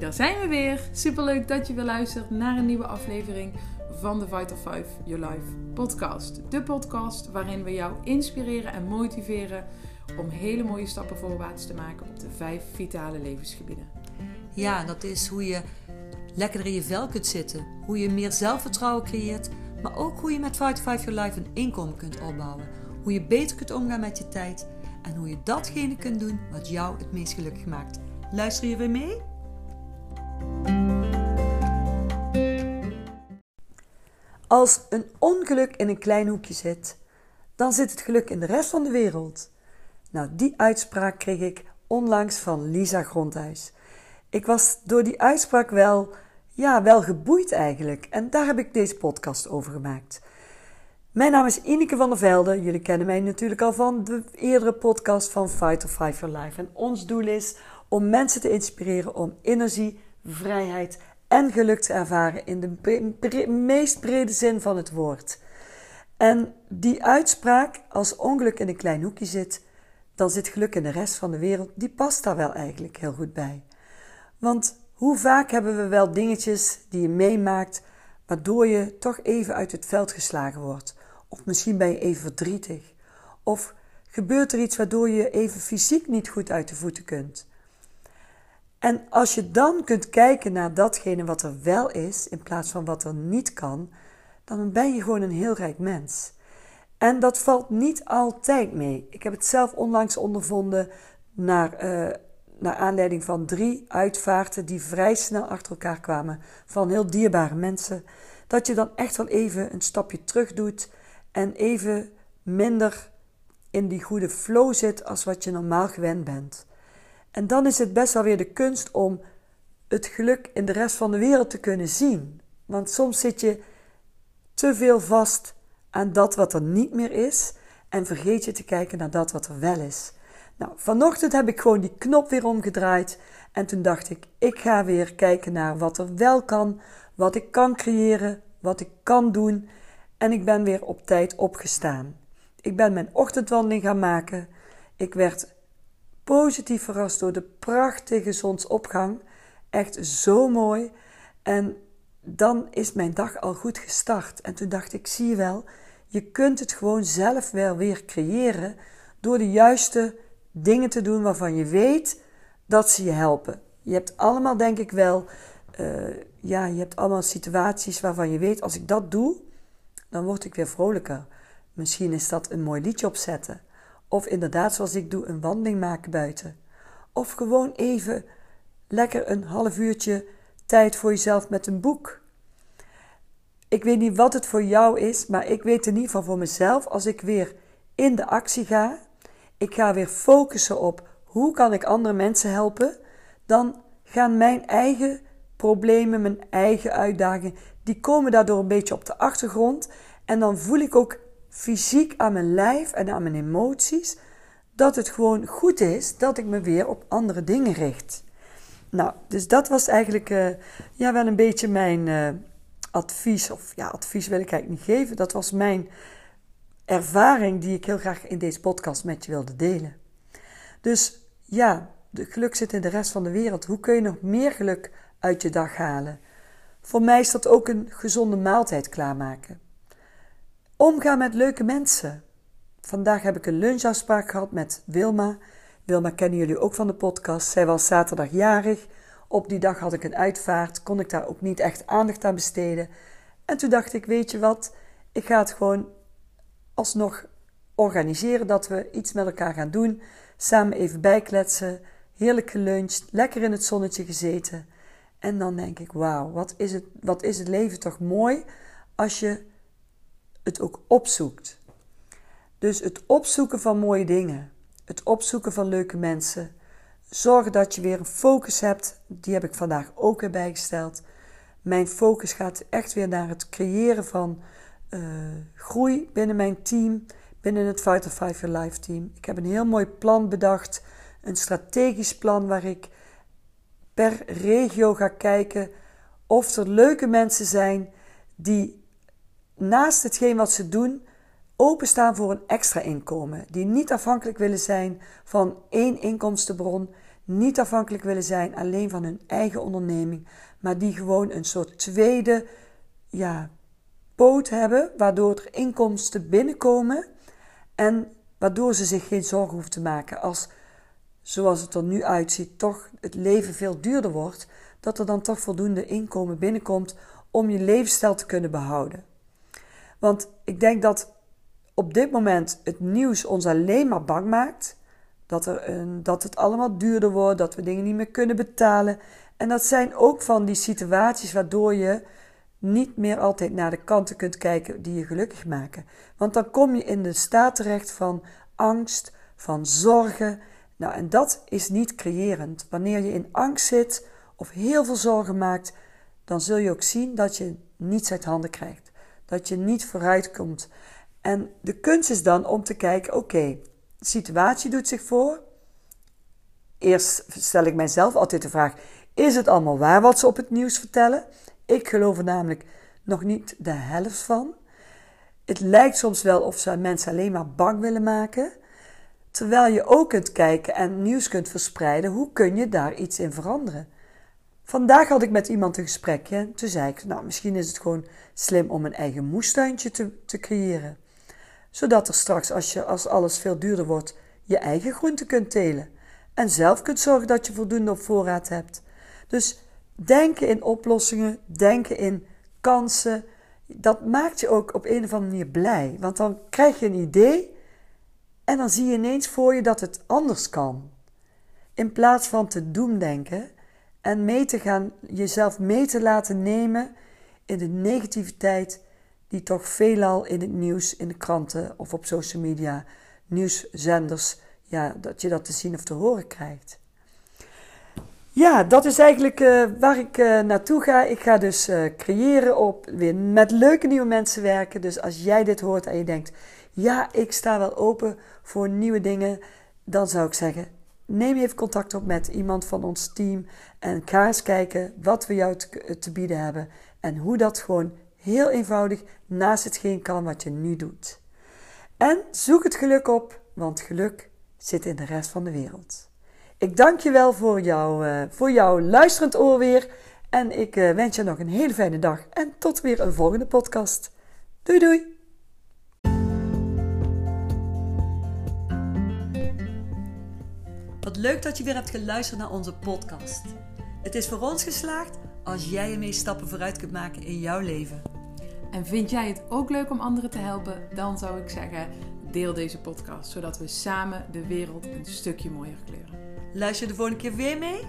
Daar zijn we weer. Superleuk dat je weer luistert naar een nieuwe aflevering van de Vital 5 Your Life podcast. De podcast waarin we jou inspireren en motiveren om hele mooie stappen voorwaarts te maken op de vijf vitale levensgebieden. Ja, dat is hoe je lekkerder in je vel kunt zitten, hoe je meer zelfvertrouwen creëert, maar ook hoe je met Vital 5 Your Life een inkomen kunt opbouwen, hoe je beter kunt omgaan met je tijd en hoe je datgene kunt doen wat jou het meest gelukkig maakt. Luister je weer mee? Als een ongeluk in een klein hoekje zit, dan zit het geluk in de rest van de wereld. Nou, die uitspraak kreeg ik onlangs van Lisa Grondhuis. Ik was door die uitspraak wel, ja, wel geboeid eigenlijk. En daar heb ik deze podcast over gemaakt. Mijn naam is Ineke van der Velde. Jullie kennen mij natuurlijk al van de eerdere podcast van Fight or Fight for Life. En ons doel is om mensen te inspireren om energie, vrijheid en geluk te ervaren in de meest brede zin van het woord. En die uitspraak, als ongeluk in een klein hoekje zit, dan zit geluk in de rest van de wereld, die past daar wel eigenlijk heel goed bij. Want hoe vaak hebben we wel dingetjes die je meemaakt, waardoor je toch even uit het veld geslagen wordt? Of misschien ben je even verdrietig. Of gebeurt er iets waardoor je even fysiek niet goed uit de voeten kunt. En als je dan kunt kijken naar datgene wat er wel is, in plaats van wat er niet kan, dan ben je gewoon een heel rijk mens. En dat valt niet altijd mee. Ik heb het zelf onlangs ondervonden naar, uh, naar aanleiding van drie uitvaarten die vrij snel achter elkaar kwamen van heel dierbare mensen. Dat je dan echt wel even een stapje terug doet en even minder in die goede flow zit als wat je normaal gewend bent. En dan is het best wel weer de kunst om het geluk in de rest van de wereld te kunnen zien. Want soms zit je te veel vast aan dat wat er niet meer is en vergeet je te kijken naar dat wat er wel is. Nou, vanochtend heb ik gewoon die knop weer omgedraaid en toen dacht ik, ik ga weer kijken naar wat er wel kan, wat ik kan creëren, wat ik kan doen en ik ben weer op tijd opgestaan. Ik ben mijn ochtendwandeling gaan maken. Ik werd positief verrast door de prachtige zonsopgang. Echt zo mooi. En dan is mijn dag al goed gestart. En toen dacht ik, zie je wel, je kunt het gewoon zelf wel weer creëren door de juiste dingen te doen waarvan je weet dat ze je helpen. Je hebt allemaal, denk ik wel, uh, ja, je hebt allemaal situaties waarvan je weet, als ik dat doe, dan word ik weer vrolijker. Misschien is dat een mooi liedje opzetten. Of inderdaad, zoals ik doe, een wandeling maken buiten. Of gewoon even lekker een half uurtje tijd voor jezelf met een boek. Ik weet niet wat het voor jou is, maar ik weet in ieder geval voor mezelf, als ik weer in de actie ga, ik ga weer focussen op hoe kan ik andere mensen helpen, dan gaan mijn eigen problemen, mijn eigen uitdagingen, die komen daardoor een beetje op de achtergrond. En dan voel ik ook fysiek aan mijn lijf en aan mijn emoties dat het gewoon goed is dat ik me weer op andere dingen richt. Nou, dus dat was eigenlijk uh, ja, wel een beetje mijn uh, advies. Of ja, advies wil ik eigenlijk niet geven. Dat was mijn ervaring die ik heel graag in deze podcast met je wilde delen. Dus ja, de geluk zit in de rest van de wereld. Hoe kun je nog meer geluk uit je dag halen? Voor mij is dat ook een gezonde maaltijd klaarmaken. Omgaan met leuke mensen. Vandaag heb ik een lunchafspraak gehad met Wilma. Wilma kennen jullie ook van de podcast. Zij was zaterdag jarig. Op die dag had ik een uitvaart. Kon ik daar ook niet echt aandacht aan besteden. En toen dacht ik, weet je wat? Ik ga het gewoon alsnog organiseren dat we iets met elkaar gaan doen. Samen even bijkletsen. Heerlijk geluncht. Lekker in het zonnetje gezeten. En dan denk ik, wauw, wat, is het, wat is het leven toch mooi als je het ook opzoekt. Dus het opzoeken van mooie dingen, het opzoeken van leuke mensen. Zorg dat je weer een focus hebt. Die heb ik vandaag ook weer bijgesteld. Mijn focus gaat echt weer naar het creëren van uh, groei binnen mijn team, binnen het Fighter Five Your Life team. Ik heb een heel mooi plan bedacht, een strategisch plan waar ik per regio ga kijken of er leuke mensen zijn die naast hetgeen wat ze doen openstaan voor een extra inkomen. Die niet afhankelijk willen zijn van één inkomstenbron. niet afhankelijk willen zijn alleen van hun eigen onderneming, maar die gewoon een soort tweede ja, poot hebben, waardoor er inkomsten binnenkomen en waardoor ze zich geen zorgen hoeven te maken als, zoals het er nu uitziet, toch het leven veel duurder wordt, dat er dan toch voldoende inkomen binnenkomt om je levensstijl te kunnen behouden. Want ik denk dat op dit moment het nieuws ons alleen maar bang maakt. Dat, er een, dat het allemaal duurder wordt, dat we dingen niet meer kunnen betalen. En dat zijn ook van die situaties waardoor je niet meer altijd naar de kanten kunt kijken die je gelukkig maken. Want dan kom je in de staat terecht van angst, van zorgen. Nou, en dat is niet creërend. Wanneer je in angst zit of heel veel zorgen maakt, dan zul je ook zien dat je niets uit handen krijgt. Dat je niet vooruit komt. En de kunst is dan om te kijken: oké, de situatie doet zich voor. Eerst stel ik mijzelf altijd de vraag: is het allemaal waar wat ze op het nieuws vertellen? Ik geloof er namelijk nog niet de helft van. Het lijkt soms wel of ze mensen alleen maar bang willen maken. Terwijl je ook kunt kijken en nieuws kunt verspreiden, hoe kun je daar iets in veranderen? Vandaag had ik met iemand een gesprekje. Toen zei ik, nou misschien is het gewoon slim om een eigen moestuintje te, te creëren. Zodat er straks, als, je, als alles veel duurder wordt, je eigen groenten kunt telen. En zelf kunt zorgen dat je voldoende op voorraad hebt. Dus denken in oplossingen, denken in kansen. Dat maakt je ook op een of andere manier blij. Want dan krijg je een idee en dan zie je ineens voor je dat het anders kan. In plaats van te doemdenken en mee te gaan, jezelf mee te laten nemen in de negativiteit die toch veelal in het nieuws, in de kranten of op social media, nieuwszenders, ja, dat je dat te zien of te horen krijgt. Ja, dat is eigenlijk uh, waar ik uh, naartoe ga. Ik ga dus uh, creëren op weer met leuke nieuwe mensen werken. Dus als jij dit hoort en je denkt, ja, ik sta wel open voor nieuwe dingen, dan zou ik zeggen, neem even contact op met iemand van ons team en ga eens kijken wat we jou te, te bieden hebben en hoe dat gewoon heel eenvoudig naast hetgeen kan wat je nu doet. En zoek het geluk op, want geluk zit in de rest van de wereld. Ik dank je wel voor, jou, uh, voor jouw luisterend oor weer. En ik uh, wens je nog een hele fijne dag. En tot weer een volgende podcast. Doei doei! Wat leuk dat je weer hebt geluisterd naar onze podcast. Het is voor ons geslaagd als jij ermee stappen vooruit kunt maken in jouw leven. En vind jij het ook leuk om anderen te helpen? Dan zou ik zeggen, deel deze podcast, zodat we samen de wereld een stukje mooier kleuren. Luister de volgende keer weer mee?